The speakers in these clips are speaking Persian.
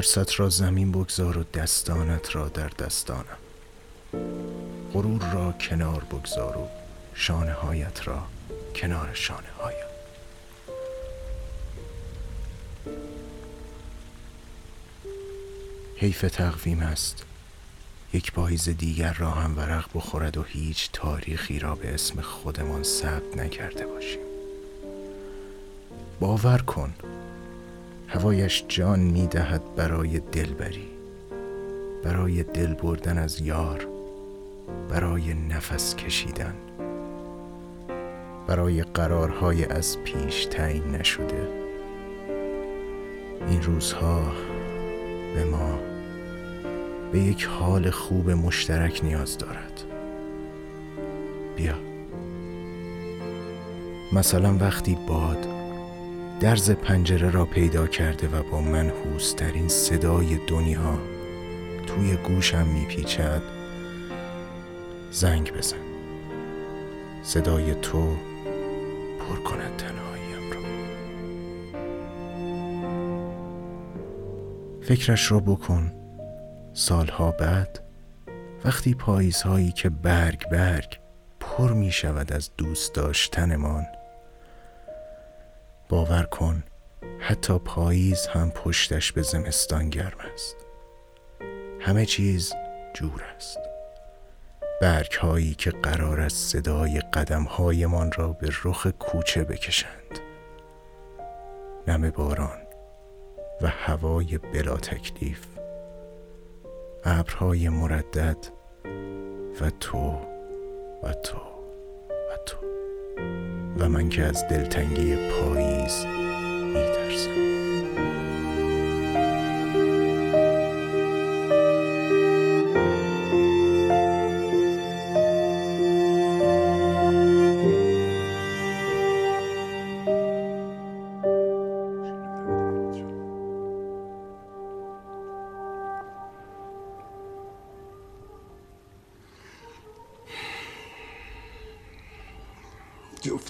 ترست را زمین بگذار و دستانت را در دستانم. غرور را کنار بگذار و شانه هایت را کنار شانه هایم حیف تقویم است. یک پاییز دیگر را هم ورق بخورد و هیچ تاریخی را به اسم خودمان ثبت نکرده باشیم. باور کن هوایش جان می‌دهد برای دلبری برای دل بردن از یار برای نفس کشیدن برای قرارهای از پیش تعیین نشده. این روزها به ما به یک حال خوب مشترک نیاز دارد. بیا. مثلا وقتی باد درز پنجره را پیدا کرده و با منحوسترین صدای دنیا توی گوشم میپیچد زنگ بزن. صدای تو پر کند تنهاییم را فکرش را بکن. سالها بعد وقتی پاییزهایی که برگ برگ پر می شود از دوست داشتنمان باور کن حتی پاییز هم پشتش به زمستان گرم است. همه چیز جور است. برگ هایی که قرار است صدای قدم هایمان را به رخ کوچه بکشند. نم باران و هوای بلا تکلیف ابرهای مردد و تو و تو و تو. و من که از دلتنگی پاییز میترسم.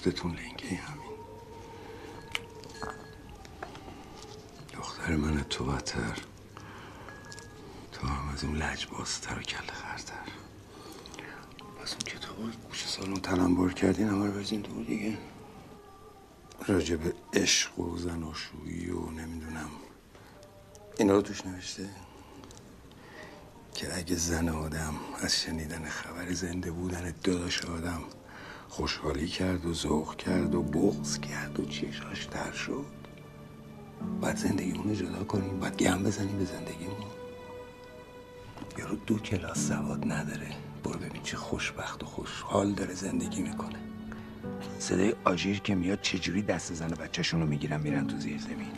جفتتون لنگه همین. دختر من تو بتر. تو هم از اون لج بازتر و کل خرتر پس اون کتاب گوش سالون تلمبار کردین همه رو بزین دور دیگه. راجع به عشق و زناشویی و نمی‌دونم. اینا رو توش نوشته. که اگه زن آدم از شنیدن خبر زنده بودن داداش آدم خوشحالی کرد و ذوق کرد و بغض کرد و چشاش در شد. باید زندگیمون رو جدا کنیم باید گم بزنیم به زندگیمون. یارو دو کلاس سواد نداره. برو ببین چه خوشبخت و خوشحال داره زندگی می‌کنه. صدای آژیر که میاد چجوری دست زن بچهشون رو می‌گیرن میرن تو زیر زمین.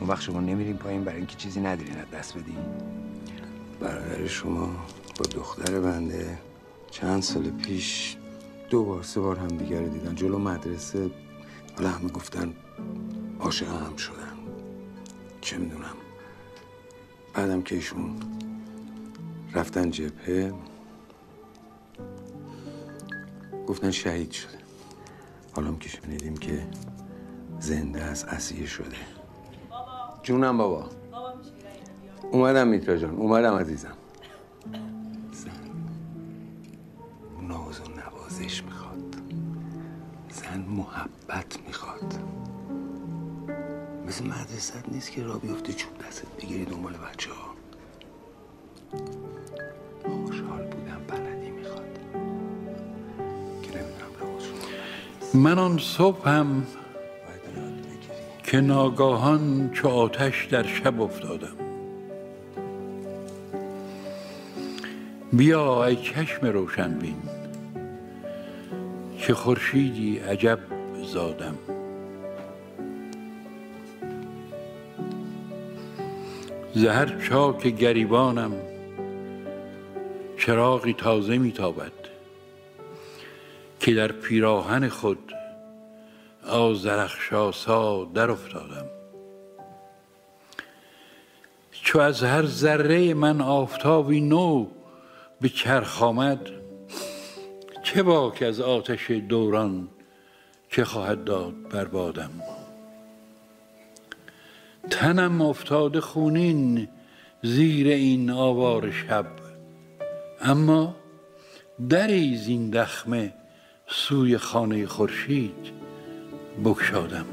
اون وقت شما نمیریم پایین برای اینکه چیزی ندارین دست بدین. برادر شما با دختر بنده. چند سال پیش دو بار سه بار هم دیگر دیدن. جلو مدرسه حالا همه گفتن عاشق هم شدن. چه می‌دونم. بعدم که ایشون رفتن جبهه گفتن شهید شده. حالا که شنیدیم که زنده از اسیر شده. جونم بابا. اومدم میترا جان. اومدم عزیزم. محبت می‌خواد. مثل مدرسه نیست که را بیفته چوب دستت بگیری دنبال بچه ها خوشحال بودم بلدی می‌خواد. که نمی‌دونم من آن یاد بگیری. که ناگاهان چو آتش در شب افتادم. بیا ای چشم روشن بین که خورشیدی عجب زادم. زهر چاک گریبانم چراغی تازه میتابد که در پیراهن خود آزرخشاسا در افتادم چو از هر ذره من آفتابی نو به چرخ آمد چه باک از آتش دوران که خواهد داد بر بادم. تنم افتاده خونین زیر این آوار شب. اما دری این دخمه سوی خانه خورشید بگشادم.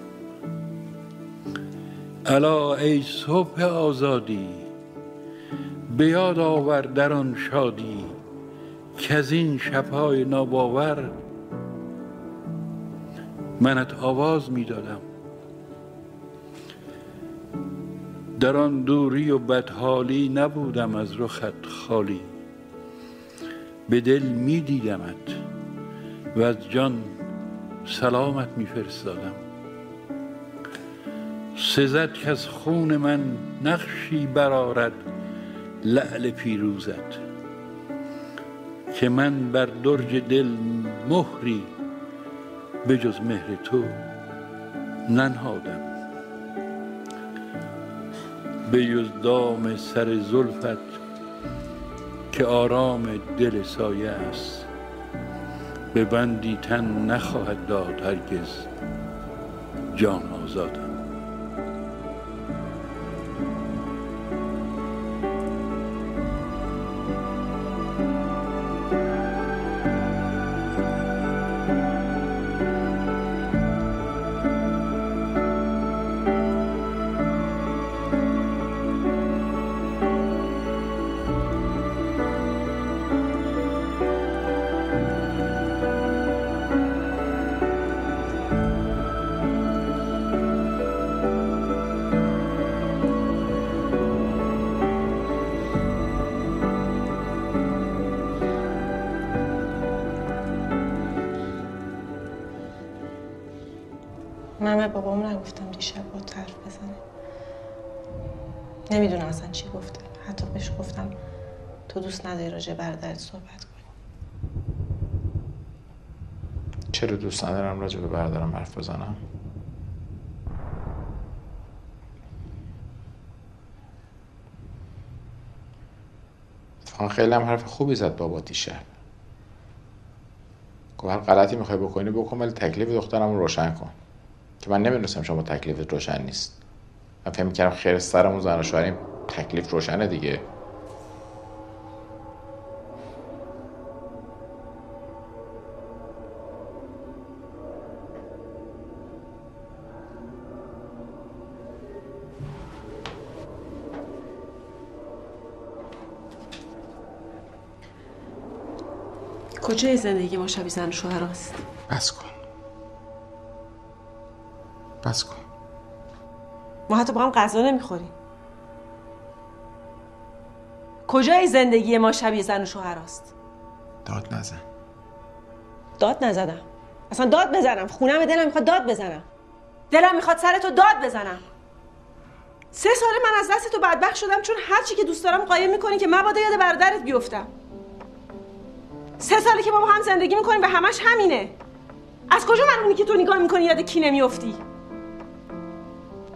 الا ای صبح آزادی به یاد آور در آن شادی. که این شبهای ناباور منت آواز می‌دادم. در آن دوری و بدحالی نبودم از رخت خالی. به دل می دیدمت و از جان سلامت میفرستادم. سزد که از خون من نقشی برارد لعل پیروزت. که من بر درج دل مهری به جز مهر تو ننهادم. به جز دام سر زلفت که آرام دل سایه است به بندی تن نخواهد داد هرگز جان آزادم. من به بابام نگفتم دیشب با حرف بزنه. نمی‌دونم اصلا چی گفته. حتی بهش گفتم تو دوست نداری راجع برادرت صحبت کنی. چرا دوست ندارم راجع به برادرم حرف بزنم؟ اتفاقا خیلی هم حرف خوبی زد بابا دیشب. گفت هر غلطی می‌خوای بکنی بکن ولی تکلیف دخترم رو روشن کن. که من نمی‌دونستم شما تکلیفت روشن نیست. من فهم کردم خیر سرمون زن و شوهریم تکلیف روشنه دیگه. کجای زندگی ما شبیه زن و شوهر است بس کن. بس کن. ما حتی با هم غذا نمی‌خوریم. کجای زندگی ما شبیه زن و شوهر است؟ داد نزن. داد نزدم. اصلا داد بزنم. خونم دلم می‌خواد داد بزنم. دلم می‌خواد سر تو داد بزنم. سه ساله من از دست تو بدبخت شدم چون هر چی که دوست دارم قایم می‌کنی که مبادا یاد برادرت بیفتم. سه ساله که ما با هم زندگی می‌کنیم و همش همینه. از کجا معلومی که تو نگاه می‌کنی یاد کی نمیافتی؟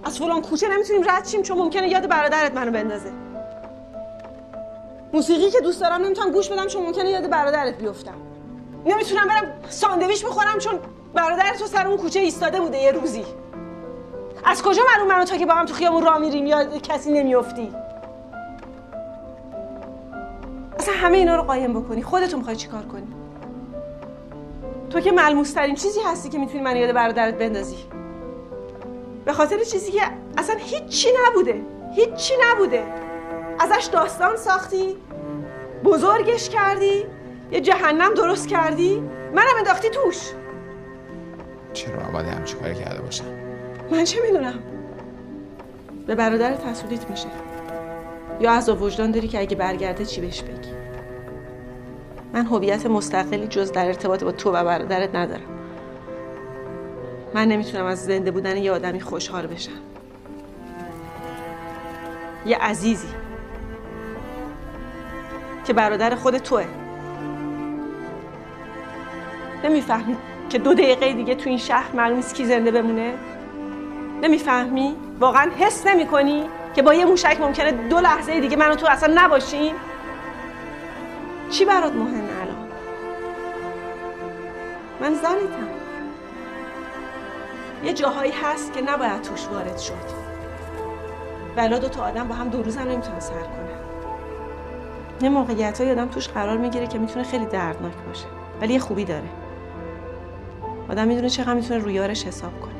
از فلان کوچه نمی‌تونیم رد شیم چون ممکنه یاد برادرت منو بندازه. موسیقی که دوست دارم نمی‌تونم گوش بدم چون ممکنه یاد برادرت بیفتم. نمی‌تونم برم ساندویچ بخورم چون برادرت تو سر اون کوچه ایستاده بوده یه روزی. از کجا معلوم منو تا که با هم تو خیابون راه میریم یا کسی نمیافتی؟ اصلا همه اینا رو قایم بکنی. خودتون می‌خوای چیکار کنی؟ تو که ملموس ترین چیزی هستی که می‌تونی من یاد برادرت بندازی. به خاطر چیزی که اصلا هیچی نبوده. هیچی نبوده. ازش داستان ساختی بزرگش کردی یه جهنم درست کردی. منم انداختی توش. چرا من باید کاری کرده باشم من چه می‌دونم؟ به برادرت حسودیت میشه. یا از وجدان داری که اگه برگرده چی بهش بگی؟ من هویت مستقلی جز در ارتباط با تو و برادرت ندارم. من نمی‌تونم از زنده بودن یه آدمی خوشحال بشم. یه عزیزی که برادر خود توه. نمی‌فهمی که دو دقیقه دیگه تو این شهر معلوم نیست کی زنده بمونه؟ نمی‌فهمی؟ واقعا حس نمی‌کنی که با یه موشک ممکنه دو لحظه دیگه من و تو اصلا نباشیم؟ چی برات مهمه الان؟ من زنتم یه جاهایی هست که نباید توش وارد شد. بلا دو تا آدم با هم دو روز هم نمی‌تونن سر کنن یه موقعیت های آدم توش قرار می‌گیره که می‌تونه خیلی دردناک باشه ولی یه خوبی داره. آدم می‌دونه چقدر می‌تونه رویارش حساب کنه.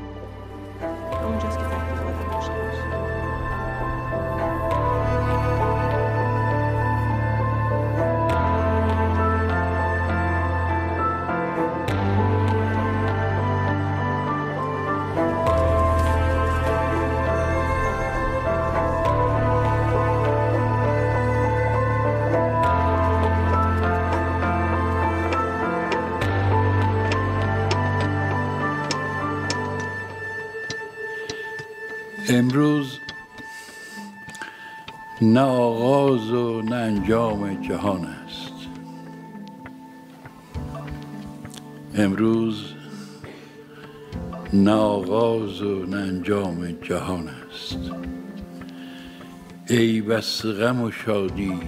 امروز نه آغاز و نه انجام جهان است. امروز نه آغاز و نه انجام جهان است. ای بس غم و شادی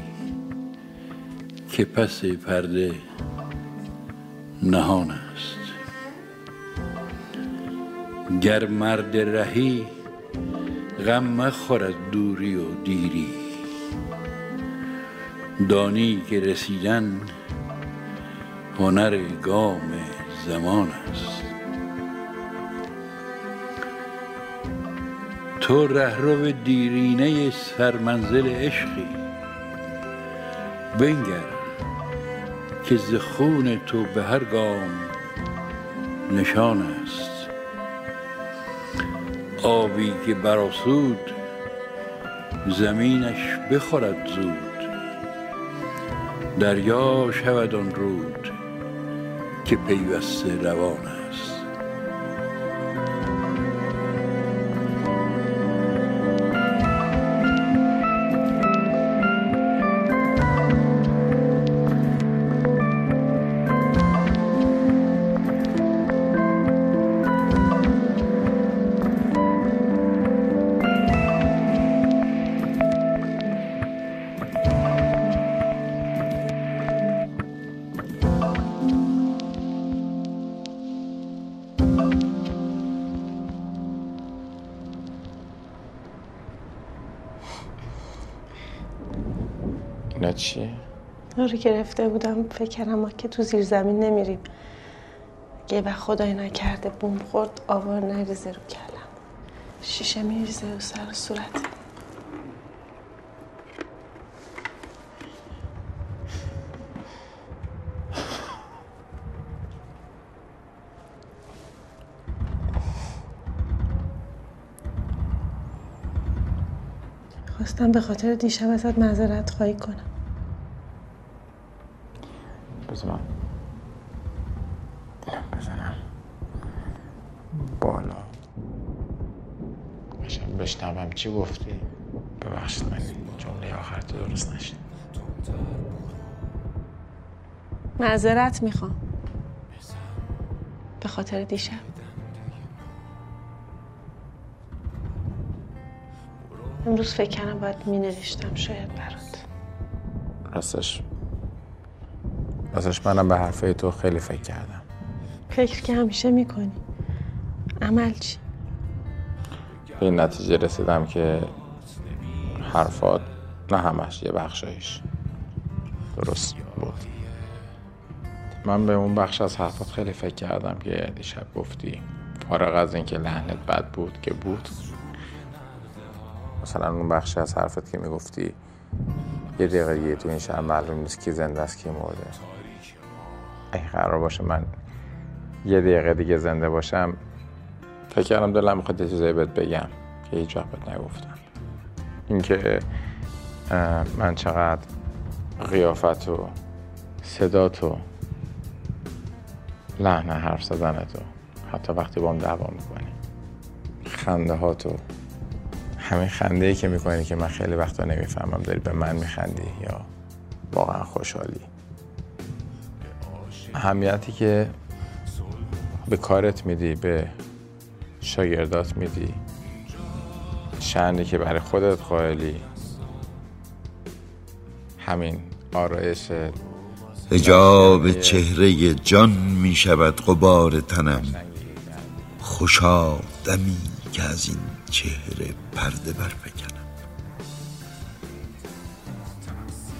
که پس پرده نهان است. گر مرد رهی غم مخور از دوری و دیری. دانی که رسیدن هنر گام زمان است. تو رهرو دیرینه سرمنزل عشقی. بنگر که ز خون تو به هر گام نشان است. آبی که براسود زمینش بخورد زود. دریا شود آن رود که پیوسته روان رو گرفته بودم. فکر ما که تو زیر زمین نمیریم. یه وقت خدای نکرده بوم خورد آوار نریزه رو کلم. شیشه میریزه رو سر و صورت. خواستم به خاطر دیشب ازت معذرت خواهی کنم بذار من اینم بزنم بالا قشنگ بشنوم چی گفتی؟ ببخشید من جمله آخر تو درست نشید معذرت می‌خوام. به خاطر دیشب. امروز فکر کردم باید می نوشتم شاید برات. راستش راستش منم به حرفه تو خیلی فکر کردم. فکر که همیشه می‌کنی. عمل چی؟ به این نتیجه رسیدم که حرفات نه همش یه بخشایش. درست بود. من به اون بخش از حرفات خیلی فکر کردم که دیشب گفتی. فارغ از اینکه لحنت بد بود که بود. مثلا اون بخش از حرفت که می‌گفتی یه دقیقه دیگه تو این شهر معلوم نیست کی زنده است کی مرده. اگه قرار باشه من یه دقیقه دیگه زنده باشم فکر کردم دلم می‌خواد یه چیزایی بهت بگم که هیچ وقت بهت نگفتم. اینکه من چقدر قیافت و صدات و لحن حرف زدنت و حتی وقتی با هم دعوا می‌کنی خنده هاتو همین خنده ای که می‌کنی که من خیلی وقتا نمی‌فهمم داری به من میخندی یا واقعا خوشحالی. اهمیتی که به کارت میدی به شاگردات میدی. شنی که برای خودت قائلی. همین آرایش هجاب چهره جان می شود غبار تنم. خوشا دمی که از این چهره پرده برفکنم.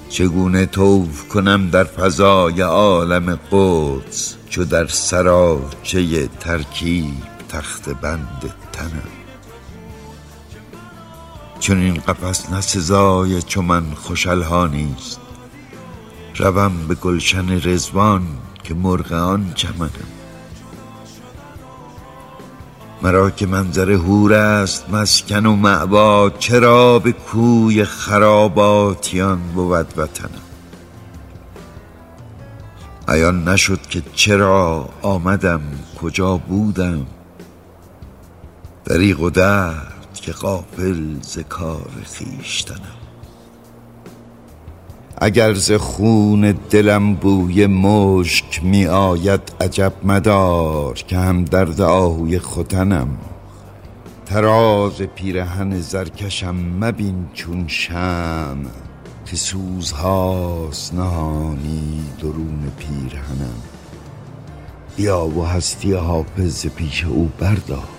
چگونه توف کنم در فضای عالم قدس چو در سراچه ترکیب تخت بند تنم چون این قفس نه سزای چو من خوشلها نیست. روم به گلشن رزوان که مرغ آن چمنم. مرا که منظر هور است مسکن و معباد چرا به کوی خراباتیان بود وطنم. عیان نشد که چرا آمدم کجا بودم. دریغ و درد که غافل ز کار خویشتنم. اگر ز خون دلم بوی مشک می آید عجب مدار که هم درد آهوی ختنم. تراز پیرهن زرکشم مبین چون شم که سوزهاست نهانی درون پیرهنم. بیا و هستی حافظ پیش او بردار.